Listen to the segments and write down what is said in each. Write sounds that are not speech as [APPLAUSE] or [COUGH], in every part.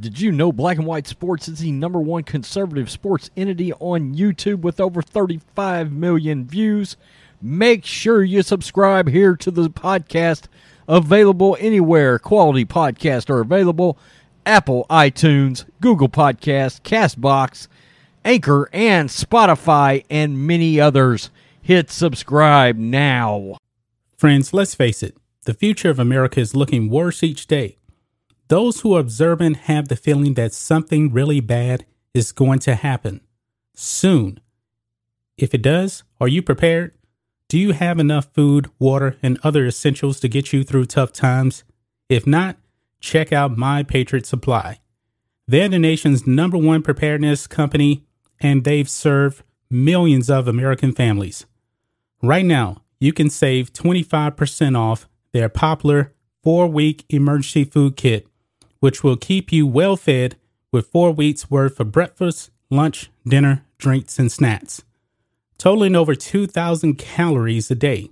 Did you know Black and White Sports is the number one conservative sports entity on YouTube with over 35 million views? Make sure you subscribe here to the podcast, available anywhere quality podcasts are available Apple, iTunes, Google Podcasts, Castbox, Anchor, and Spotify, and many others. Hit subscribe now. Friends, let's face it, the future of America is looking worse each day. Those who are observant have the feeling that something really bad is going to happen soon. If it does, are you prepared? Do you have enough food, water, and other essentials to get you through tough times? If not, check out My Patriot Supply. They're the nation's number one preparedness company, and they've served millions of American families. Right now, you can save 25% off their popular four week emergency food kit, which will keep you well fed with four weeks worth of breakfast, lunch, dinner, drinks, and snacks, totaling over 2,000 calories a day.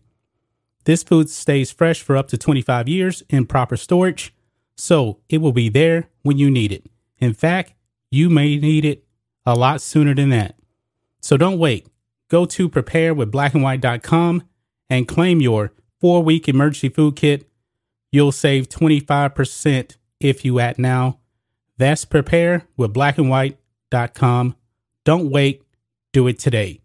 This food stays fresh for up to 25 years in proper storage, so it will be there when you need it. In fact, you may need it a lot sooner than that. So don't wait. Go to preparewithblackandwhite.com and claim your four week emergency food kit. You'll save 25% if you at now. That's preparewithblackandwhite.com. Don't wait. Do it today.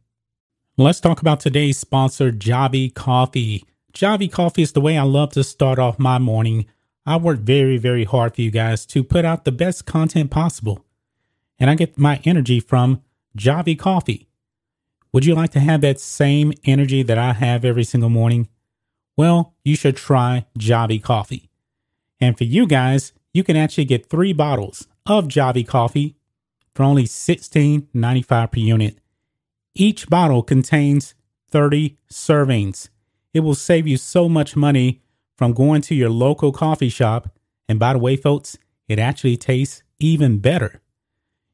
Let's talk about today's sponsor, Javy Coffee. Javy Coffee is the way I love to start off my morning. I work very, very hard for you guys to put out the best content possible. And I get my energy from Javy Coffee. Would you like to have that same energy that I have every single morning? Well, you should try Javy Coffee. And for you guys, you can actually get three bottles of Javy Coffee for only $16.95 per unit. Each bottle contains 30 servings. It will save you so much money from going to your local coffee shop. And by the way, folks, it actually tastes even better.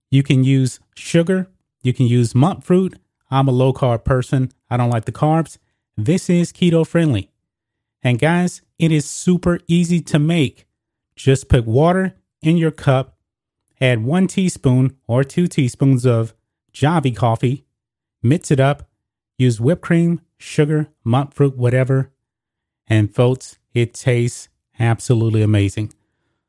You can use sugar, you can use monk fruit. I'm a low carb person, I don't like the carbs. This is keto friendly. And guys, it is super easy to make. Just put water in your cup, add one teaspoon or two teaspoons of Javy coffee, mix it up, use whipped cream, sugar, monk fruit, whatever. And folks, it tastes absolutely amazing.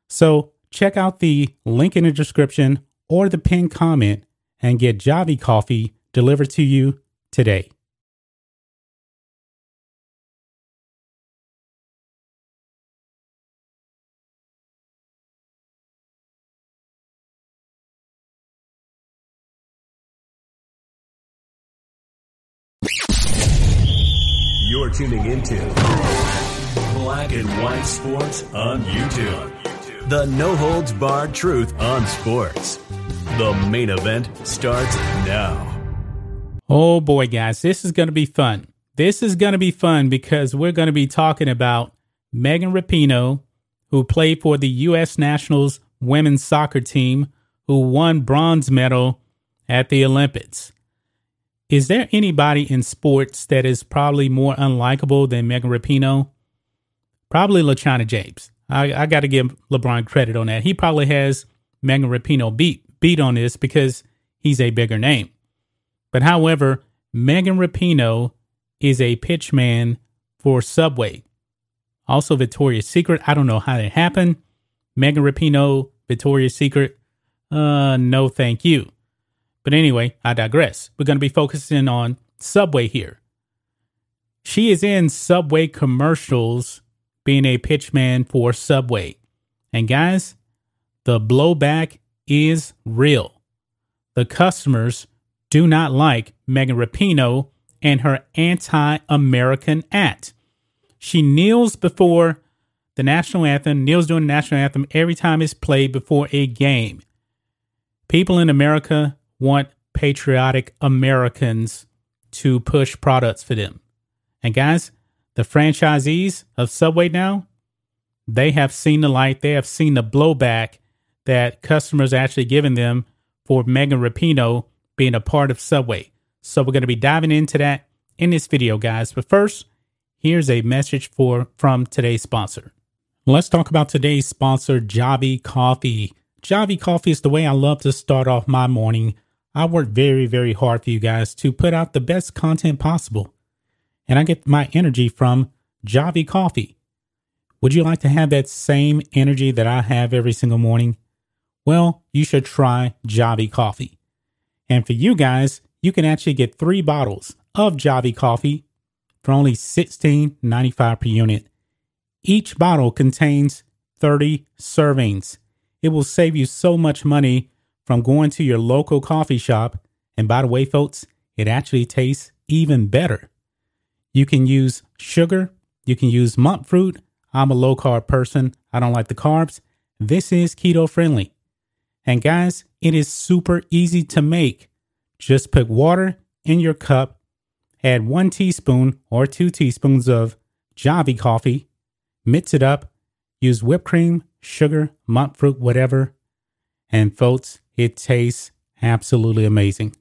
So check out the link in the description or the pinned comment and get Javy coffee delivered to you today. Sports on YouTube. The no holds barred truth on sports. The main event starts now. Oh boy, guys, this is going to be fun. This is going to be fun because we're going to be talking about Megan Rapinoe, who played for the U.S. Nationals women's soccer team, who won bronze medal at the Olympics. Is there anybody in sports that is probably more unlikable than Megan Rapinoe? Probably LaChana James. I, I got to give LeBron credit on that. He probably has Megan Rapinoe beat beat on this because he's a bigger name. But however, Megan Rapinoe is a pitchman for Subway. Also, Victoria's Secret. I don't know how that happened. Megan Rapinoe, Victoria's Secret. Uh, no, thank you. But anyway, I digress. We're going to be focusing on Subway here. She is in Subway commercials being a pitchman for Subway. And guys, the blowback is real. The customers do not like Megan Rapinoe and her anti American act. She kneels before the national anthem. Kneels during the national anthem every time it's played before a game. People in America want patriotic Americans to push products for them. And guys, the franchisees of Subway now, they have seen the light. They have seen the blowback that customers are actually giving them for Megan Rapinoe being a part of Subway. So we're going to be diving into that in this video, guys. But first, here's a message for from today's sponsor. Let's talk about today's sponsor, Javy Coffee. Javy Coffee is the way I love to start off my morning. I work very, very hard for you guys to put out the best content possible. And I get my energy from Javy Coffee. Would you like to have that same energy that I have every single morning? Well, you should try Javy Coffee. And for you guys, you can actually get three bottles of Javy Coffee for only $16.95 per unit. Each bottle contains 30 servings. It will save you so much money from going to your local coffee shop. And by the way, folks, it actually tastes even better. You can use sugar, you can use monk fruit. I'm a low carb person, I don't like the carbs. This is keto friendly. And guys, it is super easy to make. Just put water in your cup, add one teaspoon or two teaspoons of Javy coffee, mix it up, use whipped cream, sugar, monk fruit, whatever. And folks, it tastes absolutely amazing.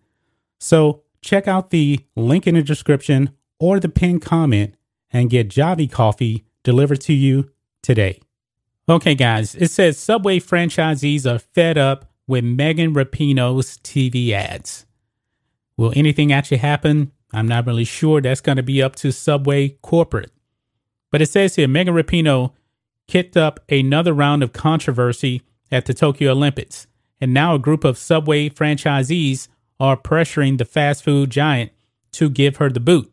So check out the link in the description or the pinned comment and get Javy coffee delivered to you today. Okay, guys, it says Subway franchisees are fed up with Megan Rapinoe's TV ads. Will anything actually happen? I'm not really sure. That's going to be up to Subway corporate. But it says here Megan Rapinoe kicked up another round of controversy at the Tokyo Olympics, and now a group of Subway franchisees are pressuring the fast food giant to give her the boot.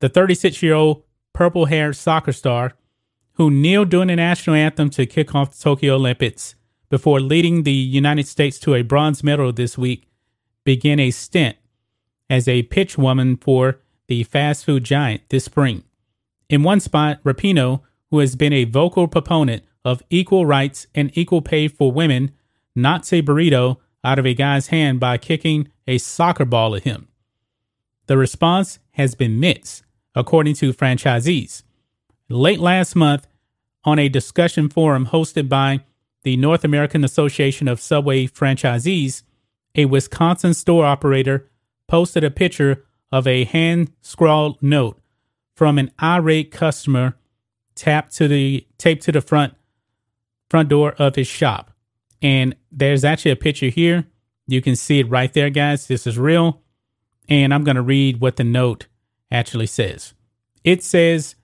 The 36 year old purple haired soccer star who kneeled during the national anthem to kick off the Tokyo Olympics before leading the United States to a bronze medal this week, began a stint as a pitch woman for the fast food giant this spring. In one spot, Rapinoe, who has been a vocal proponent of equal rights and equal pay for women, knocks a burrito out of a guy's hand by kicking a soccer ball at him. The response has been mixed, according to franchisees. Late last month, on a discussion forum hosted by the North American Association of Subway Franchisees, a Wisconsin store operator posted a picture of a hand scrawled note from an irate customer tapped to the taped to the front front door of his shop. And there's actually a picture here. You can see it right there, guys. This is real. And I'm going to read what the note actually says. It says,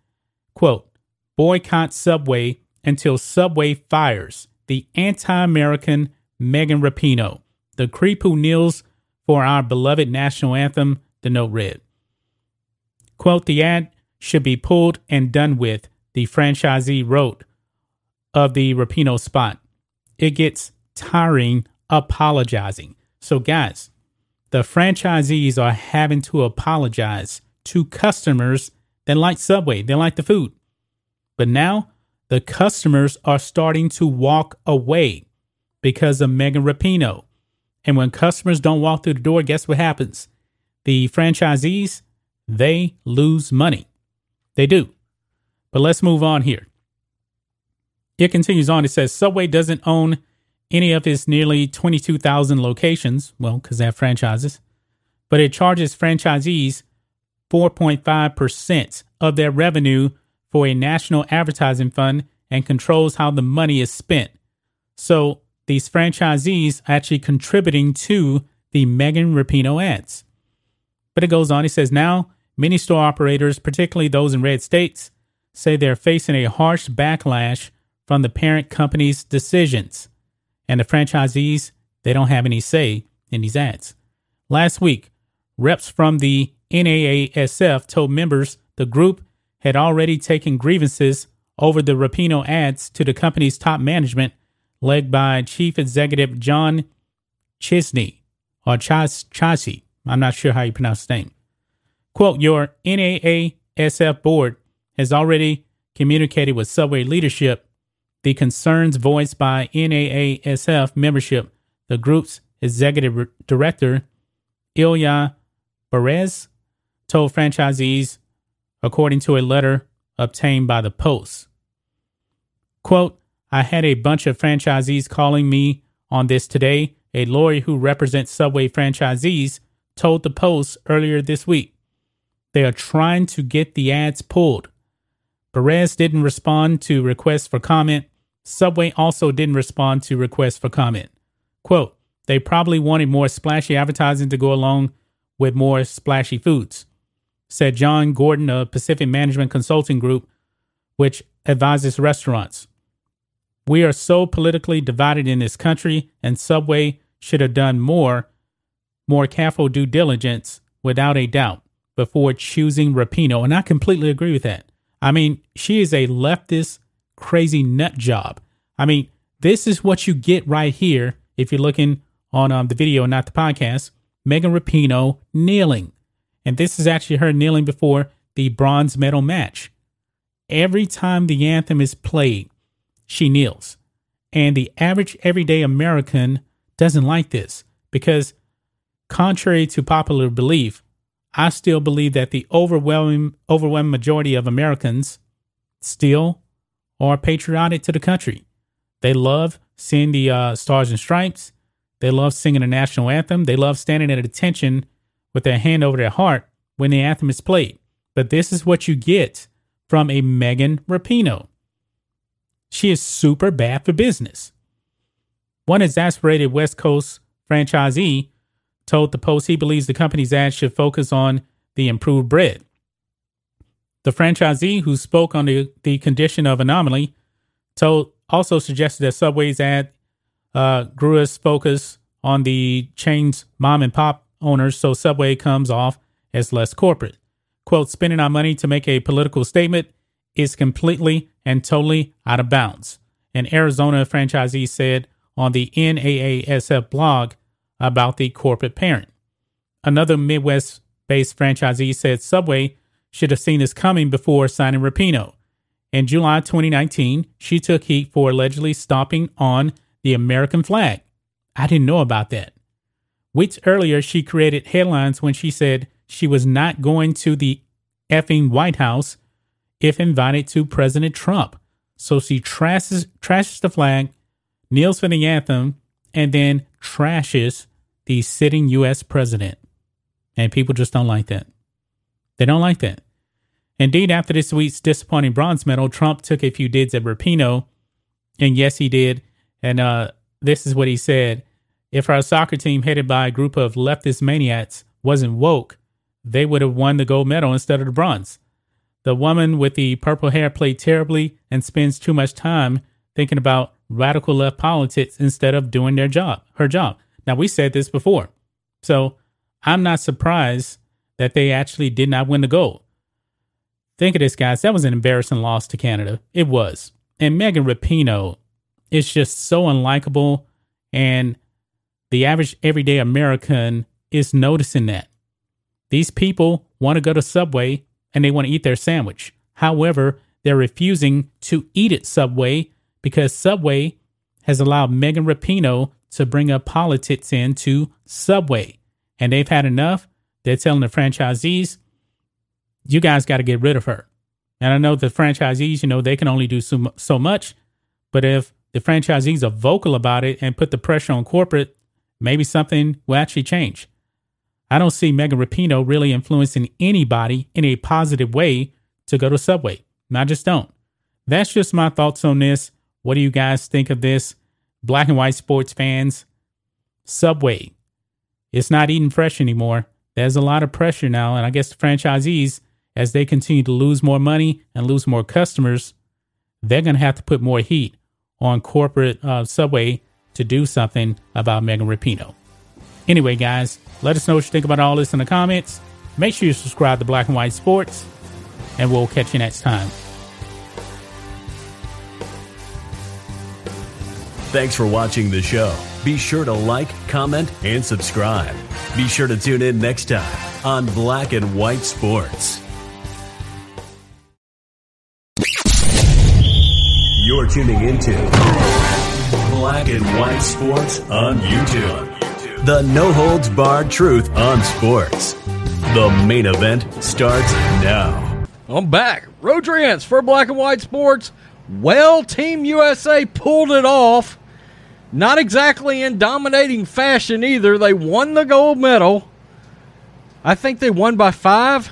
quote, boycott Subway until Subway fires the anti-American Megan Rapinoe, the creep who kneels for our beloved national anthem, the note read. Quote, the ad should be pulled and done with, the franchisee wrote of the Rapinoe spot. It gets tiring apologizing. So, guys, the franchisees are having to apologize to customers that like Subway, they like the food. But now the customers are starting to walk away because of Megan Rapinoe. And when customers don't walk through the door, guess what happens? The franchisees, they lose money. They do. But let's move on here. It continues on. It says Subway doesn't own any of its nearly 22,000 locations, well, because they have franchises, but it charges franchisees 4.5% of their revenue for a national advertising fund and controls how the money is spent. So these franchisees are actually contributing to the Megan Rapinoe ads. But it goes on, He says now many store operators, particularly those in red states, say they're facing a harsh backlash from the parent company's decisions. And the franchisees, they don't have any say in these ads. Last week, reps from the NAASF told members the group had already taken grievances over the Rapinoe ads to the company's top management, led by Chief Executive John Chisney, or Chas Chasi. I'm not sure how you pronounce his name. Quote, your NAASF board has already communicated with Subway leadership the concerns voiced by NAASF membership. The group's executive director, Ilya Perez, told franchisees, according to a letter obtained by the Post. Quote, I had a bunch of franchisees calling me on this today. A lawyer who represents Subway franchisees told the Post earlier this week. They are trying to get the ads pulled. Perez didn't respond to requests for comment. Subway also didn't respond to requests for comment. Quote, they probably wanted more splashy advertising to go along with more splashy foods, said John Gordon of Pacific Management Consulting Group, which advises restaurants. We are so politically divided in this country, and Subway should have done more, more careful due diligence, without a doubt, before choosing Rapinoe. And I completely agree with that. I mean, she is a leftist, crazy nut job. I mean, this is what you get right here if you're looking on um, the video not the podcast. Megan Rapinoe kneeling. And this is actually her kneeling before the bronze medal match. Every time the anthem is played, she kneels. And the average everyday American doesn't like this because, contrary to popular belief, I still believe that the overwhelming overwhelming majority of Americans still are patriotic to the country. They love seeing the uh, stars and stripes. They love singing the national anthem. They love standing at attention with their hand over their heart when the anthem is played. But this is what you get from a Megan Rapinoe. She is super bad for business. One exasperated West Coast franchisee told the Post he believes the company's ads should focus on the improved bread. The franchisee who spoke on the, the condition of anomaly told also suggested that Subway's ad uh, grew its focus on the chain's mom and pop owners, so Subway comes off as less corporate. Quote, spending our money to make a political statement is completely and totally out of bounds. An Arizona franchisee said on the NAASF blog about the corporate parent. Another Midwest based franchisee said Subway should have seen this coming before signing Rapinoe. In July 2019, she took heat for allegedly stomping on the American flag. I didn't know about that. Weeks earlier, she created headlines when she said she was not going to the effing White House if invited to President Trump. So she trashes, trashes the flag, kneels for the anthem, and then trashes the sitting U.S. president. And people just don't like that. They don't like that. Indeed, after this week's disappointing bronze medal, Trump took a few digs at Rapinoe. And yes, he did. And uh, this is what he said If our soccer team, headed by a group of leftist maniacs, wasn't woke, they would have won the gold medal instead of the bronze. The woman with the purple hair played terribly and spends too much time thinking about radical left politics instead of doing their job, her job. Now, we said this before. So I'm not surprised that they actually did not win the gold. Think of this, guys. That was an embarrassing loss to Canada. It was. And Megan Rapinoe is just so unlikable. And the average everyday American is noticing that. These people want to go to Subway and they want to eat their sandwich. However, they're refusing to eat at Subway because Subway has allowed Megan Rapinoe to bring up politics into Subway. And they've had enough. They're telling the franchisees, you guys got to get rid of her. And I know the franchisees, you know, they can only do so, so much. But if the franchisees are vocal about it and put the pressure on corporate, maybe something will actually change. I don't see Megan Rapinoe really influencing anybody in a positive way to go to Subway. I just don't. That's just my thoughts on this. What do you guys think of this? Black and white sports fans, Subway. It's not eating fresh anymore. There's a lot of pressure now. And I guess the franchisees, as they continue to lose more money and lose more customers, they're going to have to put more heat on corporate uh, Subway to do something about Megan Rapinoe. Anyway, guys, let us know what you think about all this in the comments. Make sure you subscribe to Black and White Sports, and we'll catch you next time. Thanks for watching the show. Be sure to like, comment, and subscribe. Be sure to tune in next time on Black and White Sports. You're tuning into Black and White Sports on YouTube. The no holds barred truth on sports. The main event starts now. I'm back. Rodrance for Black and White Sports. Well, Team USA pulled it off. Not exactly in dominating fashion either. They won the gold medal. I think they won by five.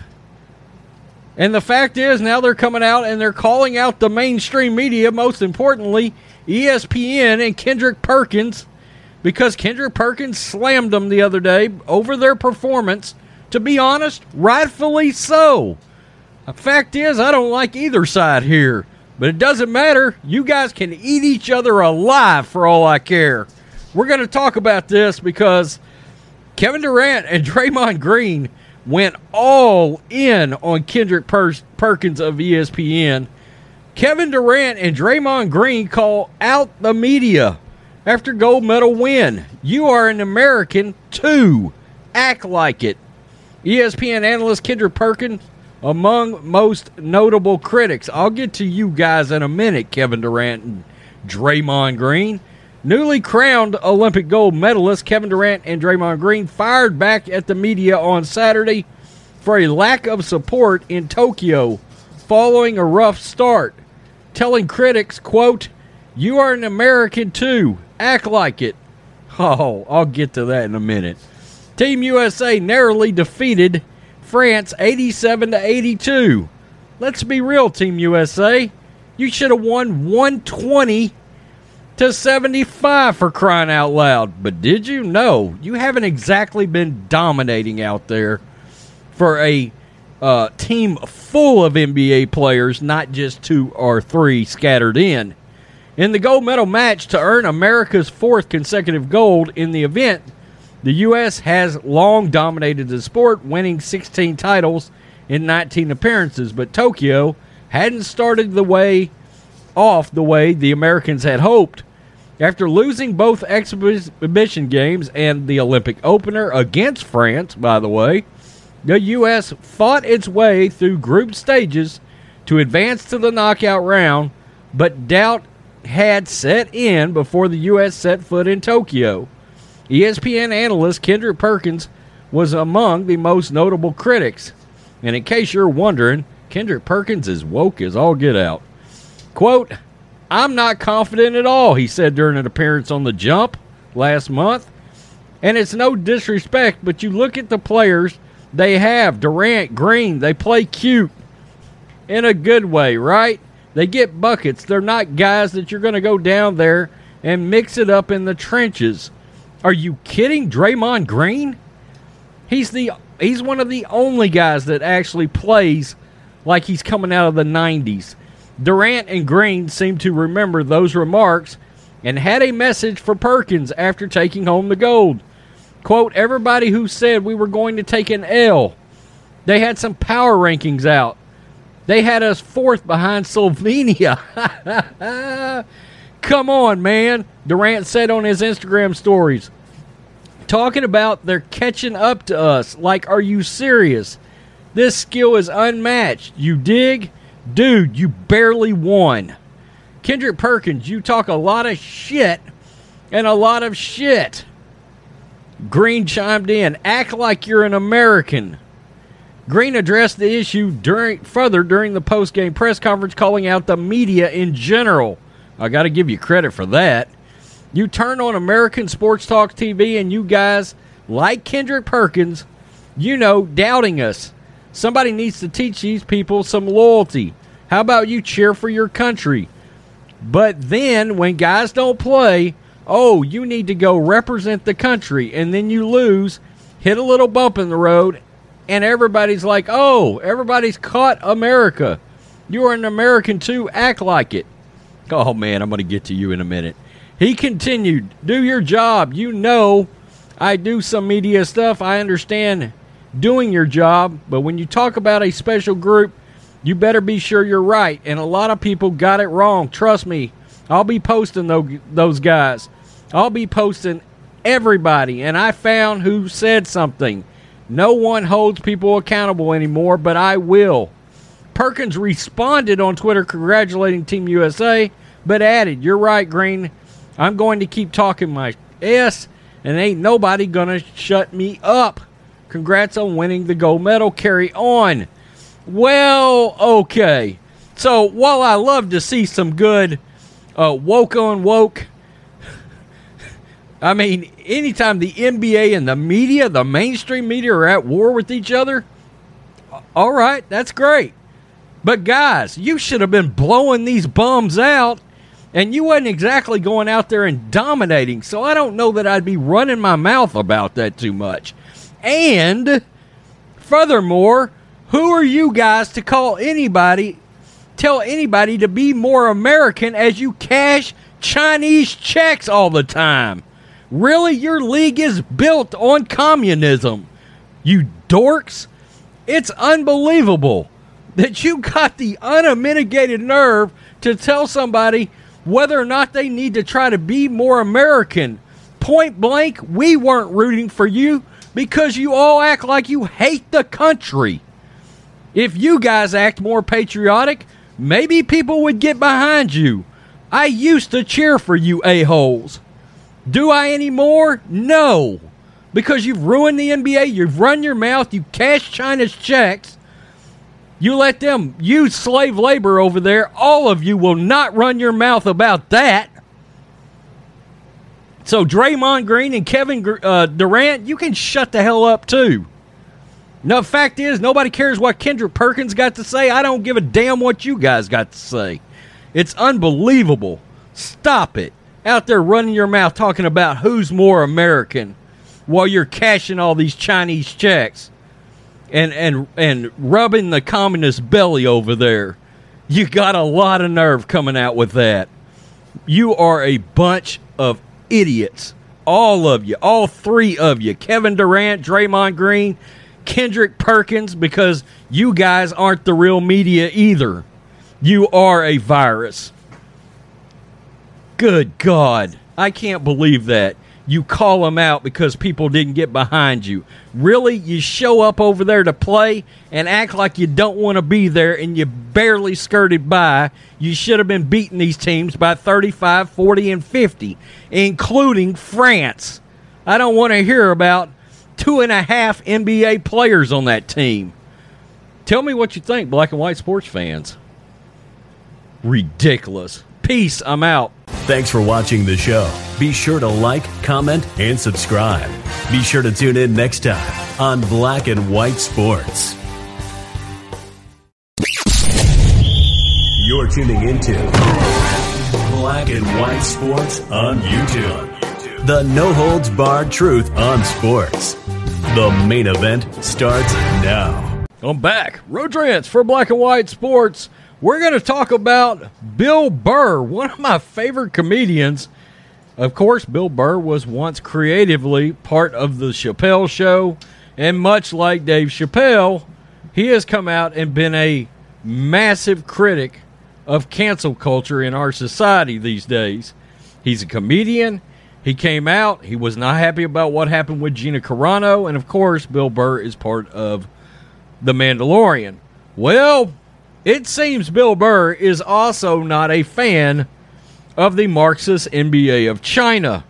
And the fact is, now they're coming out and they're calling out the mainstream media, most importantly, ESPN and Kendrick Perkins, because Kendrick Perkins slammed them the other day over their performance. To be honest, rightfully so. The fact is, I don't like either side here, but it doesn't matter. You guys can eat each other alive for all I care. We're going to talk about this because Kevin Durant and [LAUGHS] Draymond Green went all in on Kendrick per- Perkins of ESPN. Kevin Durant and Draymond Green call out the media after gold medal win. You are an American too. Act like it. ESPN analyst Kendrick Perkins among most notable critics. I'll get to you guys in a minute, Kevin Durant and Draymond Green. Newly crowned Olympic gold medalist Kevin Durant and Draymond Green fired back at the media on Saturday for a lack of support in Tokyo following a rough start, telling critics, quote, "You are an American too. Act like it." Oh, I'll get to that in a minute. Team USA narrowly defeated France 87 to 82. Let's be real, Team USA. You should have won 120 to 75 for crying out loud. But did you know you haven't exactly been dominating out there for a uh, team full of NBA players, not just two or three scattered in? In the gold medal match to earn America's fourth consecutive gold in the event, the U.S. has long dominated the sport, winning 16 titles in 19 appearances, but Tokyo hadn't started the way off the way the Americans had hoped. After losing both exhibition games and the Olympic opener against France, by the way, the U.S. fought its way through group stages to advance to the knockout round, but doubt had set in before the U.S. set foot in Tokyo. ESPN analyst Kendrick Perkins was among the most notable critics. And in case you're wondering, Kendrick Perkins is woke as all get out. Quote, I'm not confident at all, he said during an appearance on The Jump last month. And it's no disrespect, but you look at the players they have Durant, Green, they play cute in a good way, right? They get buckets. They're not guys that you're going to go down there and mix it up in the trenches. Are you kidding? Draymond Green? He's the he's one of the only guys that actually plays like he's coming out of the 90s. Durant and Green seem to remember those remarks and had a message for Perkins after taking home the gold. Quote, everybody who said we were going to take an L, they had some power rankings out. They had us fourth behind Slovenia. [LAUGHS] Come on, man, Durant said on his Instagram stories. Talking about they're catching up to us. Like, are you serious? This skill is unmatched. You dig? Dude, you barely won. Kendrick Perkins, you talk a lot of shit and a lot of shit. Green chimed in, act like you're an American. Green addressed the issue during further during the post-game press conference calling out the media in general. I got to give you credit for that. You turn on American Sports Talk TV and you guys like Kendrick Perkins, you know, doubting us. Somebody needs to teach these people some loyalty. How about you cheer for your country? But then when guys don't play, oh, you need to go represent the country, and then you lose, hit a little bump in the road, and everybody's like, oh, everybody's caught America. You are an American too. Act like it. Oh, man, I'm going to get to you in a minute. He continued, do your job. You know, I do some media stuff. I understand doing your job, but when you talk about a special group, you better be sure you're right. And a lot of people got it wrong. Trust me. I'll be posting those guys. I'll be posting everybody. And I found who said something. No one holds people accountable anymore, but I will. Perkins responded on Twitter congratulating Team USA but added, You're right, Green. I'm going to keep talking my S, and ain't nobody going to shut me up. Congrats on winning the gold medal. Carry on. Well, okay. So while I love to see some good uh, woke on woke, [LAUGHS] I mean, anytime the NBA and the media, the mainstream media, are at war with each other, all right, that's great. But guys, you should have been blowing these bums out, and you wasn't exactly going out there and dominating. So I don't know that I'd be running my mouth about that too much. And furthermore, who are you guys to call anybody, tell anybody to be more American as you cash Chinese checks all the time? Really, your league is built on communism. You dorks. It's unbelievable that you got the unmitigated nerve to tell somebody whether or not they need to try to be more American. Point blank, we weren't rooting for you because you all act like you hate the country. If you guys act more patriotic, maybe people would get behind you. I used to cheer for you a-holes. Do I anymore? No. Because you've ruined the NBA, you've run your mouth, you cash China's checks, you let them use slave labor over there. All of you will not run your mouth about that. So Draymond Green and Kevin uh, Durant, you can shut the hell up too. No, fact is, nobody cares what Kendrick Perkins got to say. I don't give a damn what you guys got to say. It's unbelievable. Stop it. Out there running your mouth talking about who's more American while you're cashing all these Chinese checks and and and rubbing the communist belly over there. You got a lot of nerve coming out with that. You are a bunch of idiots. All of you, all three of you. Kevin Durant, Draymond Green, Kendrick Perkins, because you guys aren't the real media either. You are a virus. Good God. I can't believe that. You call them out because people didn't get behind you. Really? You show up over there to play and act like you don't want to be there and you barely skirted by. You should have been beating these teams by 35, 40, and 50, including France. I don't want to hear about two and a half NBA players on that team. Tell me what you think, black and white sports fans. Ridiculous. Peace. I'm out. Thanks for watching the show. Be sure to like, comment, and subscribe. Be sure to tune in next time on Black and White Sports. You're tuning into Black and White Sports on YouTube. The no holds barred truth on sports. The main event starts now. I'm back. Rodrance for Black and White Sports. We're going to talk about Bill Burr, one of my favorite comedians. Of course, Bill Burr was once creatively part of the Chappelle show, and much like Dave Chappelle, he has come out and been a massive critic of cancel culture in our society these days. He's a comedian. He came out. He was not happy about what happened with Gina Carano, and of course, Bill Burr is part of The Mandalorian. Well, it seems Bill Burr is also not a fan of the Marxist NBA of China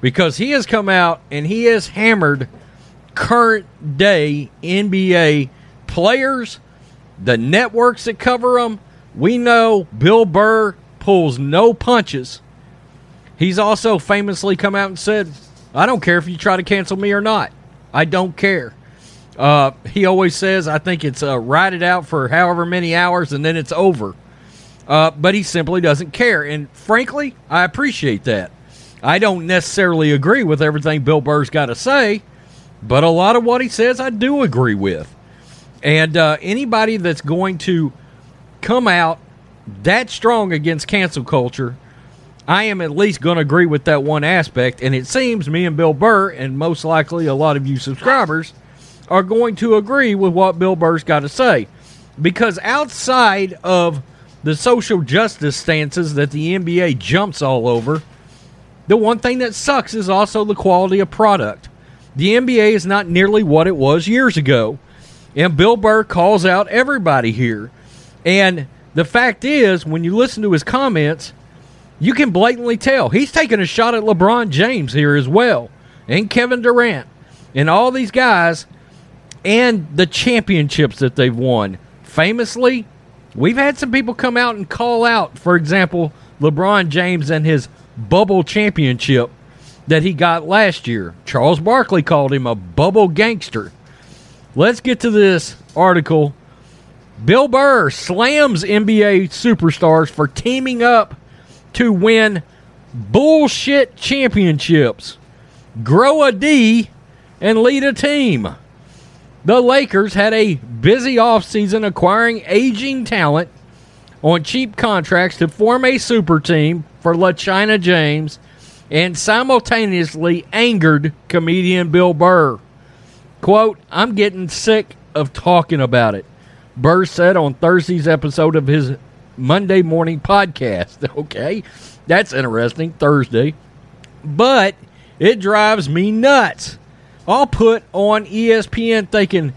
because he has come out and he has hammered current day NBA players, the networks that cover them. We know Bill Burr pulls no punches. He's also famously come out and said, I don't care if you try to cancel me or not. I don't care. Uh, he always says, I think it's uh, ride it out for however many hours and then it's over. Uh, but he simply doesn't care. And frankly, I appreciate that. I don't necessarily agree with everything Bill Burr's got to say, but a lot of what he says I do agree with. And uh, anybody that's going to come out that strong against cancel culture, I am at least going to agree with that one aspect. And it seems me and Bill Burr, and most likely a lot of you subscribers, are going to agree with what Bill Burr's got to say. Because outside of the social justice stances that the NBA jumps all over, the one thing that sucks is also the quality of product. The NBA is not nearly what it was years ago. And Bill Burr calls out everybody here. And the fact is, when you listen to his comments, you can blatantly tell he's taking a shot at LeBron James here as well, and Kevin Durant, and all these guys, and the championships that they've won. Famously, we've had some people come out and call out, for example, LeBron James and his bubble championship that he got last year. Charles Barkley called him a bubble gangster. Let's get to this article. Bill Burr slams NBA superstars for teaming up to win bullshit championships. Grow a D and lead a team. The Lakers had a busy offseason acquiring aging talent on cheap contracts to form a super team for LaChina James and simultaneously angered comedian Bill Burr. Quote, I'm getting sick of talking about it. Burr said on Thursday's episode of his Monday morning podcast. [LAUGHS] Okay, that's interesting. Thursday. But it drives me nuts. I'll put on ESPN thinking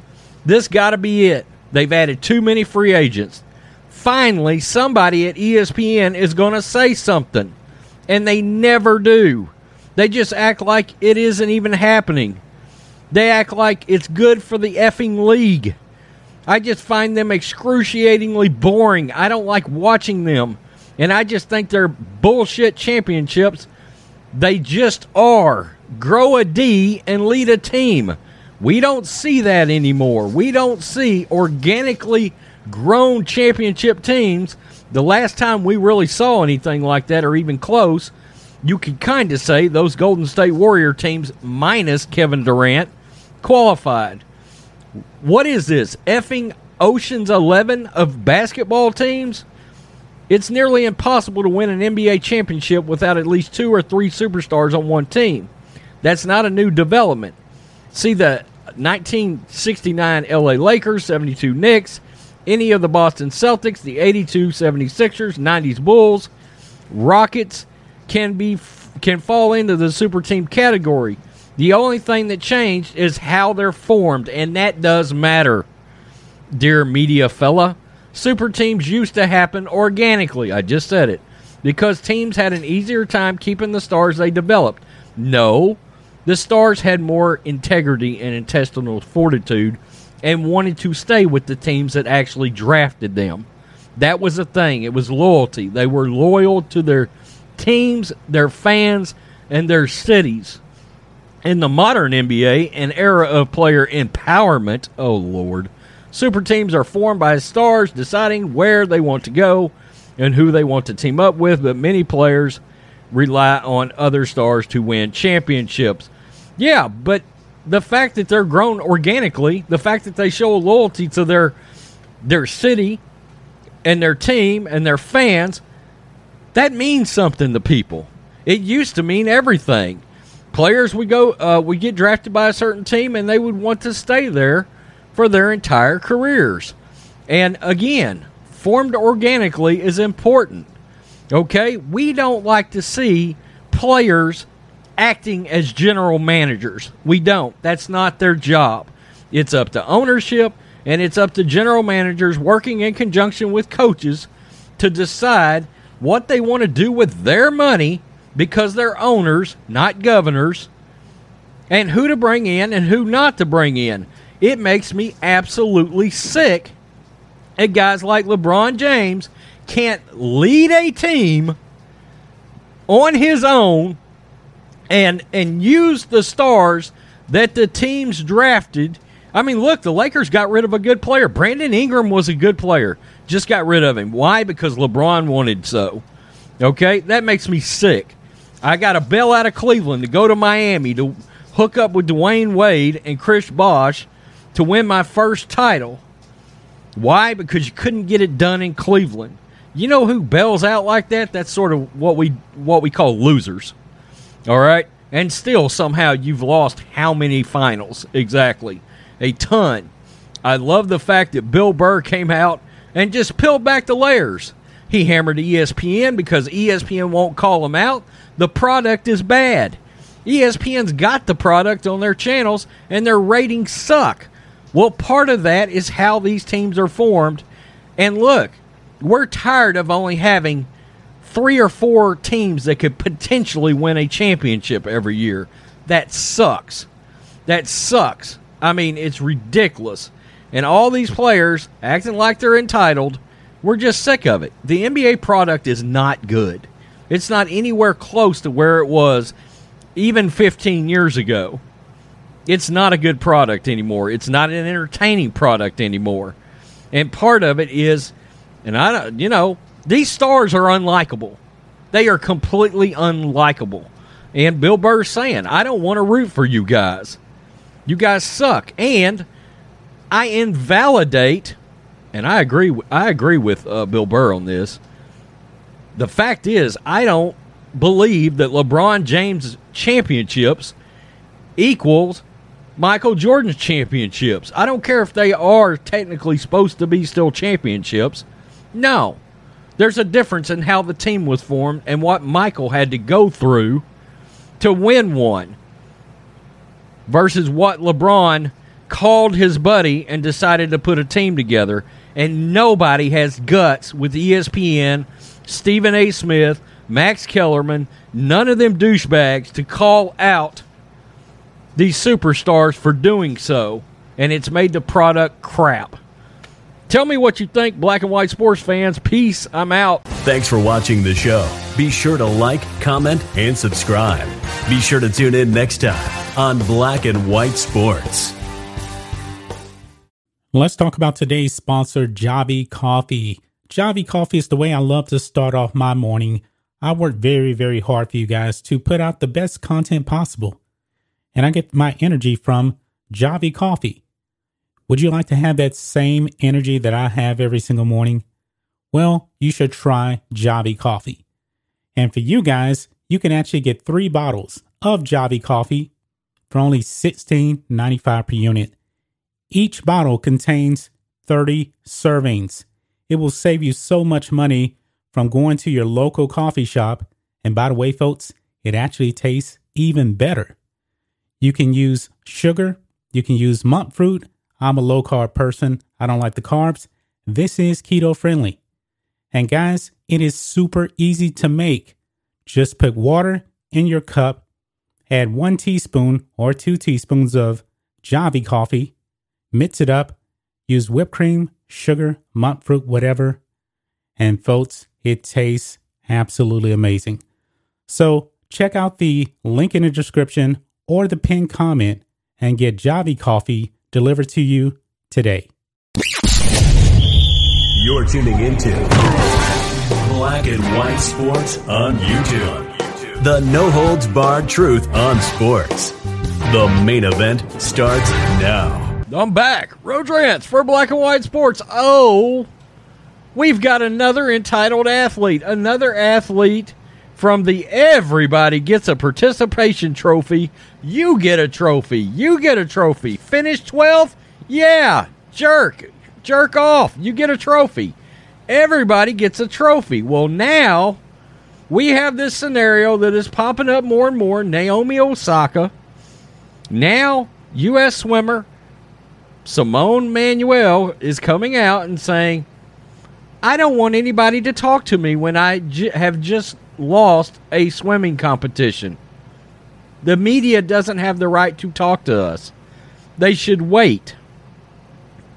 this got to be it. They've added too many free agents. Finally, somebody at ESPN is going to say something. And they never do. They just act like it isn't even happening. They act like it's good for the effing league. I just find them excruciatingly boring. I don't like watching them. And I just think they're bullshit championships. They just are. Grow a D and lead a team. We don't see that anymore. We don't see organically grown championship teams. The last time we really saw anything like that or even close, you could kind of say those Golden State Warrior teams minus Kevin Durant qualified. What is this? Effing Ocean's 11 of basketball teams? It's nearly impossible to win an NBA championship without at least two or three superstars on one team. That's not a new development. See the 1969 LA Lakers, 72 Knicks, any of the Boston Celtics, the 82 76ers, 90s Bulls, Rockets can be can fall into the super team category. The only thing that changed is how they're formed, and that does matter. Dear media fella, super teams used to happen organically. I just said it. Because teams had an easier time keeping the stars they developed. No, the stars had more integrity and intestinal fortitude and wanted to stay with the teams that actually drafted them. That was the thing. It was loyalty. They were loyal to their teams, their fans, and their cities. In the modern NBA, an era of player empowerment, oh Lord, super teams are formed by stars deciding where they want to go and who they want to team up with, but many players rely on other stars to win championships. Yeah, but the fact that they're grown organically, the fact that they show loyalty to their their city and their team and their fans, that means something to people. It used to mean everything players would go uh, would get drafted by a certain team and they would want to stay there for their entire careers. And again, formed organically is important. Okay? We don't like to see players acting as general managers. We don't. That's not their job. It's up to ownership and it's up to general managers working in conjunction with coaches to decide what they want to do with their money because they're owners, not governors, and who to bring in and who not to bring in. It makes me absolutely sick that guys like LeBron James can't lead a team on his own and and use the stars that the teams drafted. I mean, look, the Lakers got rid of a good player. Brandon Ingram was a good player. Just got rid of him. Why? Because LeBron wanted so. Okay? That makes me sick. I got a bail out of Cleveland to go to Miami to hook up with Dwyane Wade and Chris Bosh to win my first title. Why? Because you couldn't get it done in Cleveland. You know who bails out like that? That's sort of what we what we call losers. All right? And still somehow you've lost how many finals? Exactly. A ton. I love the fact that Bill Burr came out and just peeled back the layers. He hammered ESPN because ESPN won't call him out the product is bad. ESPN's got the product on their channels and their ratings suck. Well, part of that is how these teams are formed. And look, we're tired of only having three or four teams that could potentially win a championship every year. That sucks. That sucks. I mean, it's ridiculous. And all these players acting like they're entitled, we're just sick of it. The NBA product is not good. It's not anywhere close to where it was even 15 years ago. It's not a good product anymore. It's not an entertaining product anymore. And part of it is, and I don't, you know, these stars are unlikable. They are completely unlikable. And Bill Burr's saying, I don't want to root for you guys. You guys suck. And I invalidate, and I agree. I agree with uh, Bill Burr on this. The fact is, I don't believe that LeBron James championships equals Michael Jordan's championships. I don't care if they are technically supposed to be still championships. No. There's a difference in how the team was formed and what Michael had to go through to win one versus what LeBron called his buddy and decided to put a team together. And nobody has guts with ESPN, Stephen A. Smith, Max Kellerman, none of them douchebags to call out these superstars for doing so. And it's made the product crap. Tell me what you think, black and white sports fans. Peace. I'm out. Thanks for watching the show. Be sure to like, comment, and subscribe. Be sure to tune in next time on Black and White Sports. Let's talk about today's sponsor, Javy Coffee. Javy Coffee is the way I love to start off my morning. I work very, very hard for you guys to put out the best content possible. And I get my energy from Javy Coffee. Would you like to have that same energy that I have every single morning? Well, you should try Javy Coffee. And for you guys, you can actually get three bottles of Javy Coffee for only $16.95 per unit. Each bottle contains 30 servings. It will save you so much money from going to your local coffee shop. And by the way, folks, it actually tastes even better. You can use sugar, you can use monk fruit, I'm a low carb person. I don't like the carbs. This is keto friendly. And guys, it is super easy to make. Just put water in your cup, add one teaspoon or two teaspoons of Javy coffee, mix it up, use whipped cream, sugar, monk fruit, whatever. And folks, it tastes absolutely amazing. So check out the link in the description or the pinned comment and get Javy coffee delivered to you today. You're tuning into Black and White Sports on YouTube. The no holds barred truth on sports. The main event starts now. I'm back. Road Rants for Black and White Sports. Oh, we've got another entitled athlete. Another athlete from the Everybody Gets a Participation Trophy. You get a trophy. You get a trophy. Finish 12th? Yeah. Jerk. Jerk off. You get a trophy. Everybody gets a trophy. Well, now we have this scenario that is popping up more and more. Naomi Osaka. Now, U.S. swimmer Simone Manuel is coming out and saying, I don't want anybody to talk to me when I j- have just lost a swimming competition. The media doesn't have the right to talk to us. They should wait.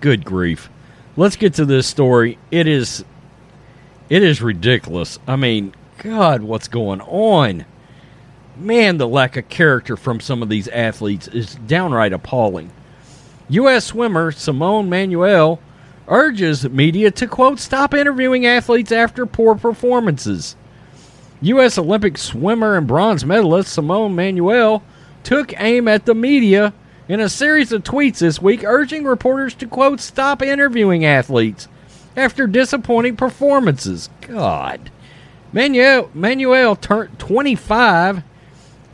Good grief. Let's get to this story. It is it is ridiculous. I mean, god, what's going on? Man, the lack of character from some of these athletes is downright appalling. US swimmer Simone Manuel urges media to quote stop interviewing athletes after poor performances. U.S. Olympic swimmer and bronze medalist Simone Manuel took aim at the media in a series of tweets this week, urging reporters to, quote, stop interviewing athletes after disappointing performances. God. Manuel, Manuel turned 25,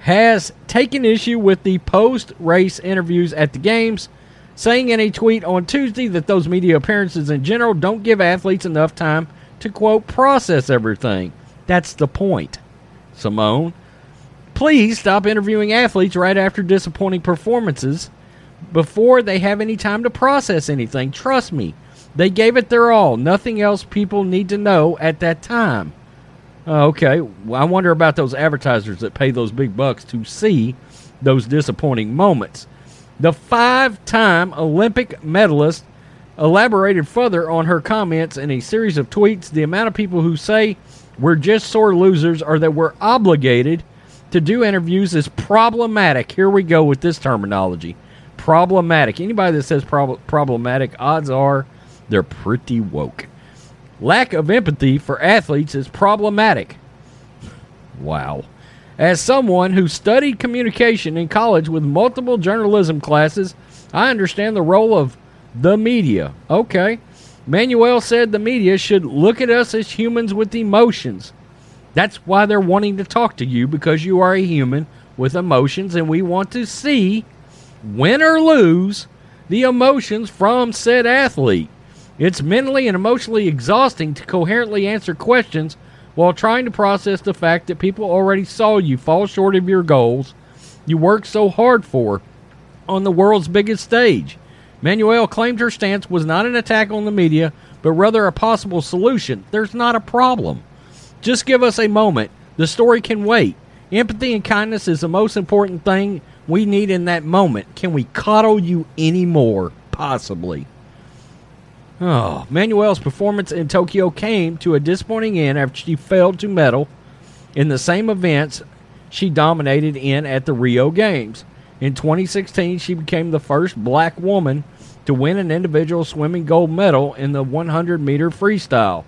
has taken issue with the post race interviews at the Games, saying in a tweet on Tuesday that those media appearances in general don't give athletes enough time to, quote, process everything. That's the point. Simone, please stop interviewing athletes right after disappointing performances before they have any time to process anything. Trust me, they gave it their all. Nothing else people need to know at that time. Oh, okay. Well, I wonder about those advertisers that pay those big bucks to see those disappointing moments. The five time Olympic medalist elaborated further on her comments in a series of tweets. The amount of people who say we're just sore losers or that we're obligated to do interviews is problematic. Here we go with this terminology problematic. Anybody that says prob- problematic, odds are they're pretty woke. Lack of empathy for athletes is problematic. Wow. As someone who studied communication in college with multiple journalism classes, I understand the role of the media. Okay. Manuel said the media should look at us as humans with emotions. That's why they're wanting to talk to you because you are a human with emotions, and we want to see, win or lose, the emotions from said athlete. It's mentally and emotionally exhausting to coherently answer questions while trying to process the fact that people already saw you fall short of your goals you worked so hard for on the world's biggest stage. Manuel claimed her stance was not an attack on the media, but rather a possible solution. There's not a problem. Just give us a moment. The story can wait. Empathy and kindness is the most important thing we need in that moment. Can we coddle you anymore? Possibly. Oh, Manuel's performance in Tokyo came to a disappointing end after she failed to medal in the same events she dominated in at the Rio Games. In 2016, she became the first black woman to win an individual swimming gold medal in the 100 meter freestyle,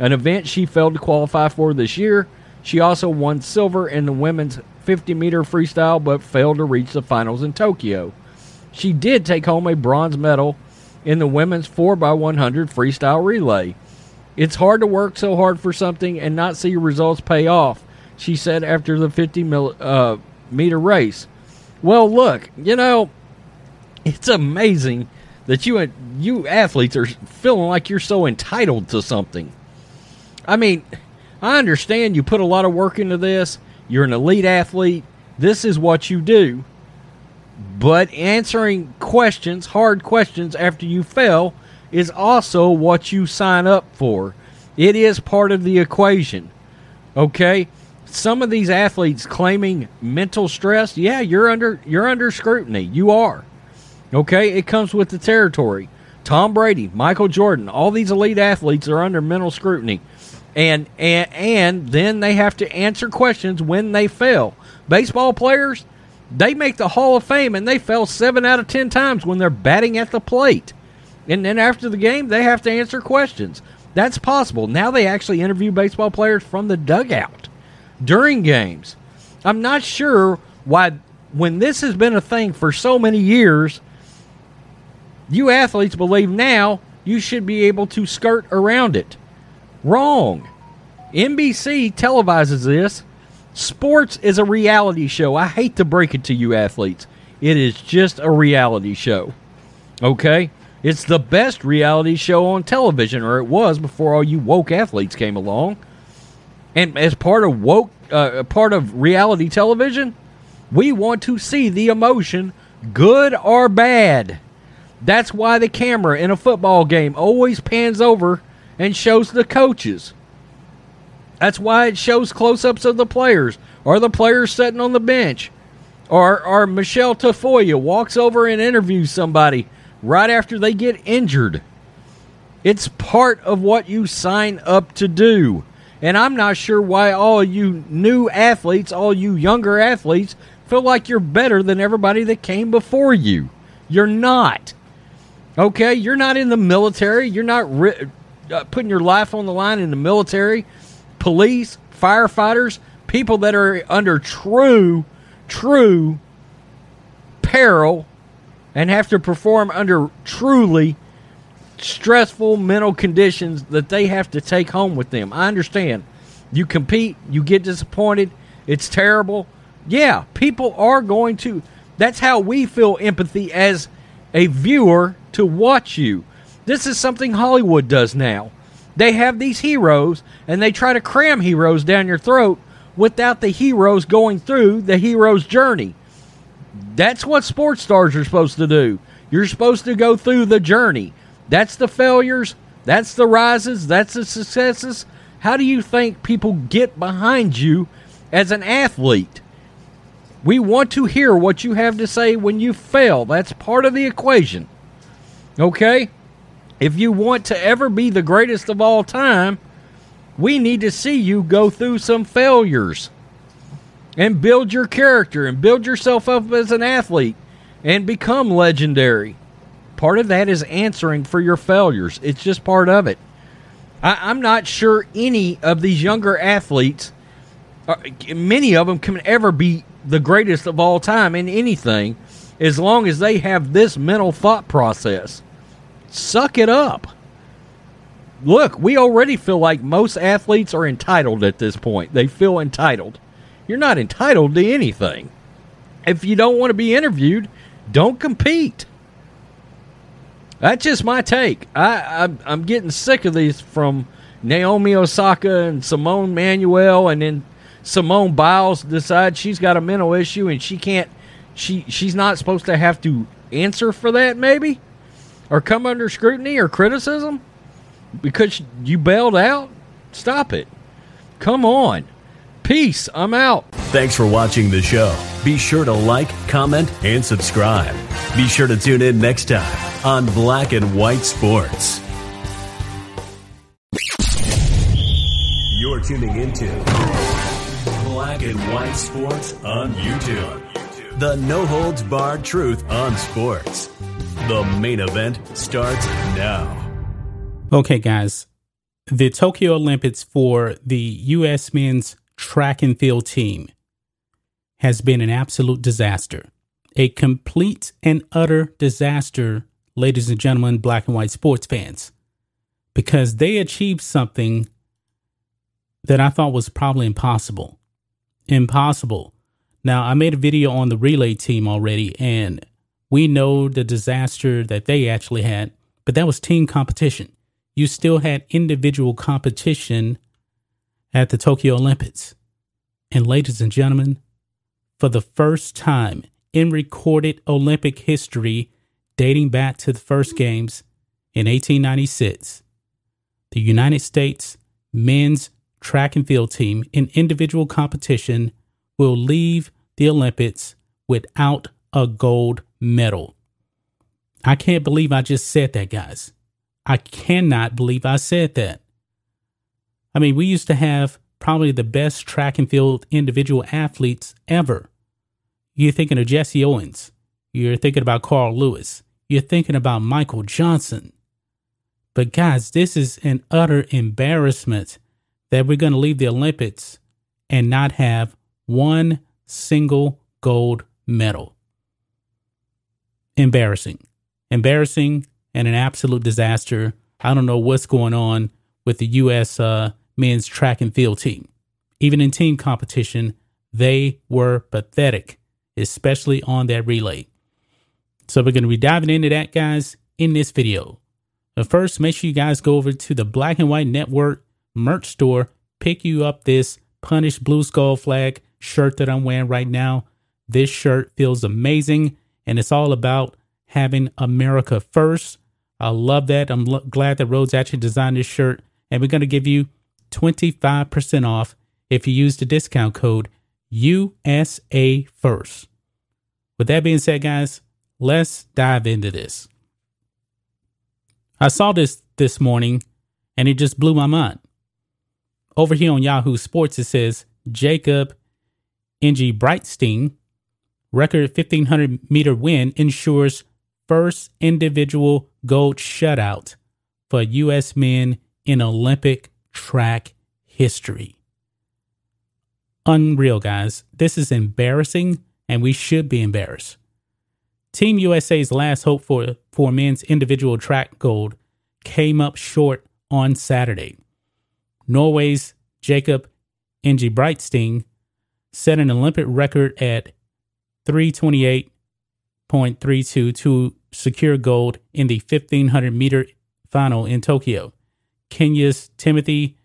an event she failed to qualify for this year. She also won silver in the women's 50 meter freestyle but failed to reach the finals in Tokyo. She did take home a bronze medal in the women's 4x100 freestyle relay. It's hard to work so hard for something and not see your results pay off, she said after the 50 mil, uh, meter race. Well, look, you know, it's amazing that you you athletes are feeling like you're so entitled to something. I mean, I understand you put a lot of work into this. You're an elite athlete. This is what you do. But answering questions, hard questions after you fail, is also what you sign up for. It is part of the equation. Okay? Some of these athletes claiming mental stress, yeah, you're under you're under scrutiny. You are. Okay? It comes with the territory. Tom Brady, Michael Jordan, all these elite athletes are under mental scrutiny. And and and then they have to answer questions when they fail. Baseball players, they make the Hall of Fame and they fell seven out of ten times when they're batting at the plate. And then after the game, they have to answer questions. That's possible. Now they actually interview baseball players from the dugout during games. I'm not sure why, when this has been a thing for so many years, you athletes believe now you should be able to skirt around it. Wrong. NBC televises this Sports is a reality show. I hate to break it to you, athletes. It is just a reality show. Okay? It's the best reality show on television, or it was before all you woke athletes came along. And as part of woke, uh, part of reality television, we want to see the emotion, good or bad. That's why the camera in a football game always pans over and shows the coaches. That's why it shows close ups of the players or the players sitting on the bench. Or, or Michelle Tafoya walks over and interviews somebody right after they get injured. It's part of what you sign up to do. And I'm not sure why all you new athletes, all you younger athletes, feel like you're better than everybody that came before you. You're not. Okay? You're not in the military. You're not ri- uh, putting your life on the line in the military police, firefighters, people that are under true, true peril and have to perform under truly stressful mental conditions that they have to take home with them. I understand. You compete, you get disappointed, it's terrible. Yeah, people are going to. That's how we feel empathy as a viewer to watch you. This is something Hollywood does now. They have these heroes and they try to cram heroes down your throat without the heroes going through the hero's journey. That's what sports stars are supposed to do. You're supposed to go through the journey. That's the failures, that's the rises, that's the successes. How do you think people get behind you as an athlete? We want to hear what you have to say when you fail. That's part of the equation. Okay? If you want to ever be the greatest of all time, we need to see you go through some failures and build your character and build yourself up as an athlete and become legendary. Part of that is answering for your failures. It's just part of it. I, am not sure any of these younger athletes, uh, many of them, can ever be the greatest of all time in anything as long as they have this mental thought process. Suck it up. Look, we already feel like most athletes are entitled at this point. They feel entitled. You're not entitled to anything. If you don't want to be interviewed, don't compete. That's just my take. I, I I'm getting sick of these from Naomi Osaka and Simone Manuel, and then Simone Biles decides she's got a mental issue and she can't. She she's not supposed to have to answer for that, maybe, or come under scrutiny or criticism because you bailed out. Stop it. Come on. Peace. I'm out. Thanks for watching the show. Be sure to like, comment, and subscribe. Be sure to tune in next time on Black and White Sports. You're tuning into Black and White Sports on YouTube. The no holds barred truth on sports. The main event starts now. Okay, guys. The Tokyo Olympics for the U.S. men's track and field team has been an absolute disaster. A complete and utter disaster, ladies and gentlemen, black and white sports fans, because they achieved something that I thought was probably impossible. Impossible. Now, I made a video on the relay team already, and we know the disaster that they actually had, but that was team competition. You still had individual competition at the Tokyo Olympics. And ladies and gentlemen, for the first time in recorded Olympic history, dating back to the first games in 1896, the United States men's track and field team in individual competition will leave the Olympics without a gold medal. I can't believe I just said that, guys. I cannot believe I said that. I mean, we used to have probably the best track and field individual athletes ever. You're thinking of Jesse Owens. You're thinking about Carl Lewis. You're thinking about Michael Johnson. But guys, this is an utter embarrassment that we're going to leave the Olympics and not have one single gold medal. Embarrassing. Embarrassing and an absolute disaster. I don't know what's going on with the U.S. Uh, men's track and field team. Even in team competition, they were pathetic, especially on that relay. So we're going to be diving into that, guys, in this video. But first, make sure you guys go over to the Black and White Network merch store, pick you up this Punish Blue Skull flag shirt that I'm wearing right now. This shirt feels amazing, and it's all about having America first. I love that. I'm lo- glad that Rhodes actually designed this shirt, and we're going to give you 25% off if you use the discount code USA First. With that being said, guys, let's dive into this. I saw this this morning and it just blew my mind. Over here on Yahoo Sports, it says Jakob Ingebrigtsen record 1500 meter win ensures first individual gold shutout for U.S. men in Olympic track history. Unreal, guys. This is embarrassing, and we should be embarrassed. Team USA's last hope for, for men's individual track gold came up short on Saturday. Norway's Jakob Ingebrigtsen set an Olympic record at 328.32 to secure gold in the 1500 meter final in Tokyo. Kenya's Timothy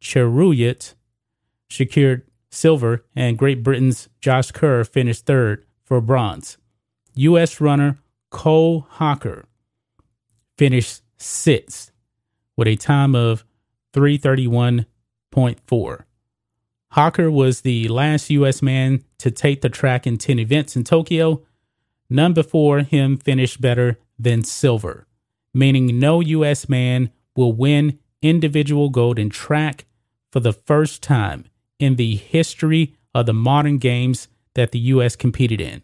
Cheruiyot secured silver, and Great Britain's Josh Kerr finished third for bronze. U.S. runner Cole Hocker finished sixth with a time of 331 8.4. Hocker was the last U.S. man to take the track in 10 events in Tokyo. None before him finished better than silver, meaning no U.S. man will win individual gold in track for the first time in the history of the modern games that the U.S. competed in.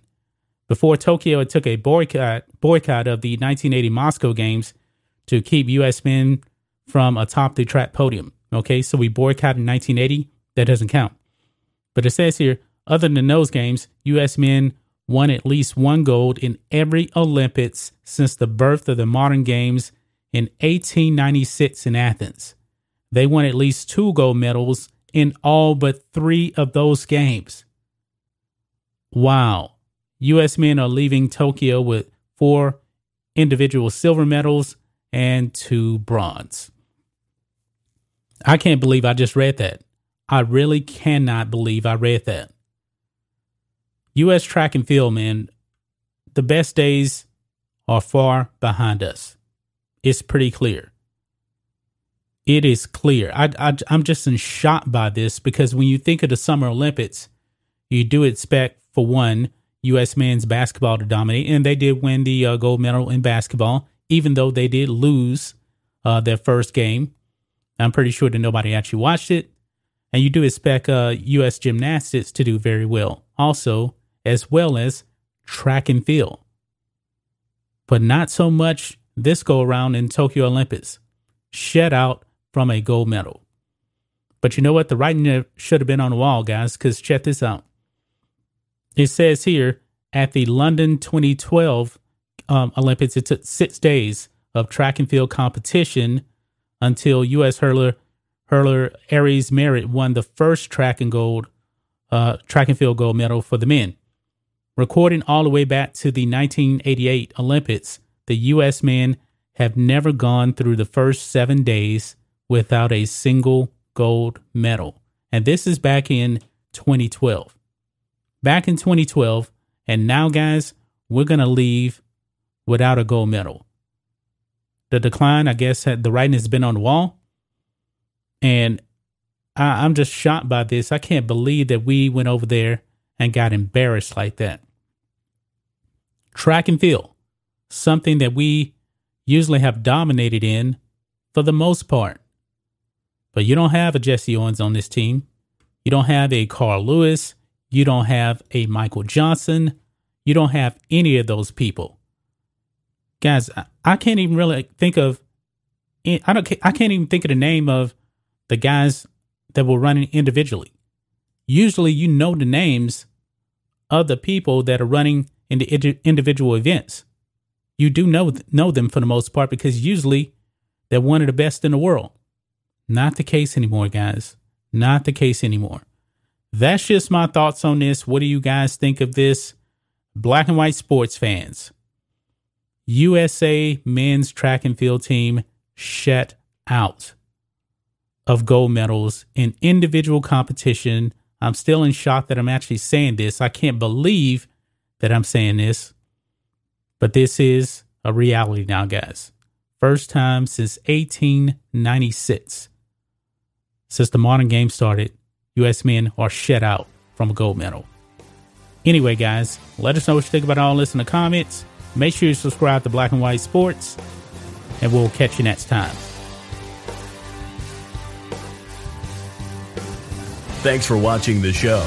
Before Tokyo, it took a boycott, boycott of the 1980 Moscow Games to keep U.S. men from atop the track podium. Okay, so we boycotted in 1980. That doesn't count. But it says here, other than those games, U.S. men won at least one gold in every Olympics since the birth of the modern games in 1896 in Athens. They won at least two gold medals in all but three of those games. Wow. U.S. men are leaving Tokyo with four individual silver medals and two bronze. I can't believe I just read that. I really cannot believe I read that. U.S. track and field, man, the best days are far behind us. It's pretty clear. It is clear. I, I, I'm just in shock by this because when you think of the Summer Olympics, you do expect, for one, U.S. men's basketball to dominate, and they did win the uh, gold medal in basketball, even though they did lose uh, their first game. I'm pretty sure that nobody actually watched it. And you do expect uh, U.S. gymnastics to do very well, also, as well as track and field. But not so much this go around in Tokyo Olympics. shed out from a gold medal. But you know what? The writing should have been on the wall, guys, because check this out. It says here at the London 2012 um, Olympics, it took six days of track and field competition until U.S. hurler hurler Aries Merritt won the first track and gold uh, track and field gold medal for the men. Recording all the way back to the 1988 Olympics, the U.S. men have never gone through the first seven days without a single gold medal. And this is back in 2012. Back in 2012. And now, guys, we're going to leave without a gold medal. The decline, I guess, had the writing has been on the wall. And I, I'm just shocked by this. I can't believe that we went over there and got embarrassed like that. Track and field, something that we usually have dominated in for the most part. But you don't have a Jesse Owens on this team. You don't have a Carl Lewis. You don't have a Michael Johnson. You don't have any of those people. Guys, I can't even really think of I don't I can't even think of the name of the guys that were running individually. Usually you know the names of the people that are running in the individual events. You do know know them for the most part because usually they're one of the best in the world. Not the case anymore, guys. Not the case anymore. That's just my thoughts on this. What do you guys think of this? Black and white sports fans. USA men's track and field team shut out of gold medals in individual competition. I'm still in shock that I'm actually saying this. I can't believe that I'm saying this, but this is a reality now, guys. First time since 1896. Since the modern game started, U.S. men are shut out from a gold medal. Anyway, guys, let us know what you think about all this in the comments. Make sure you subscribe to Black and White Sports, and we'll catch you next time. Thanks for watching the show.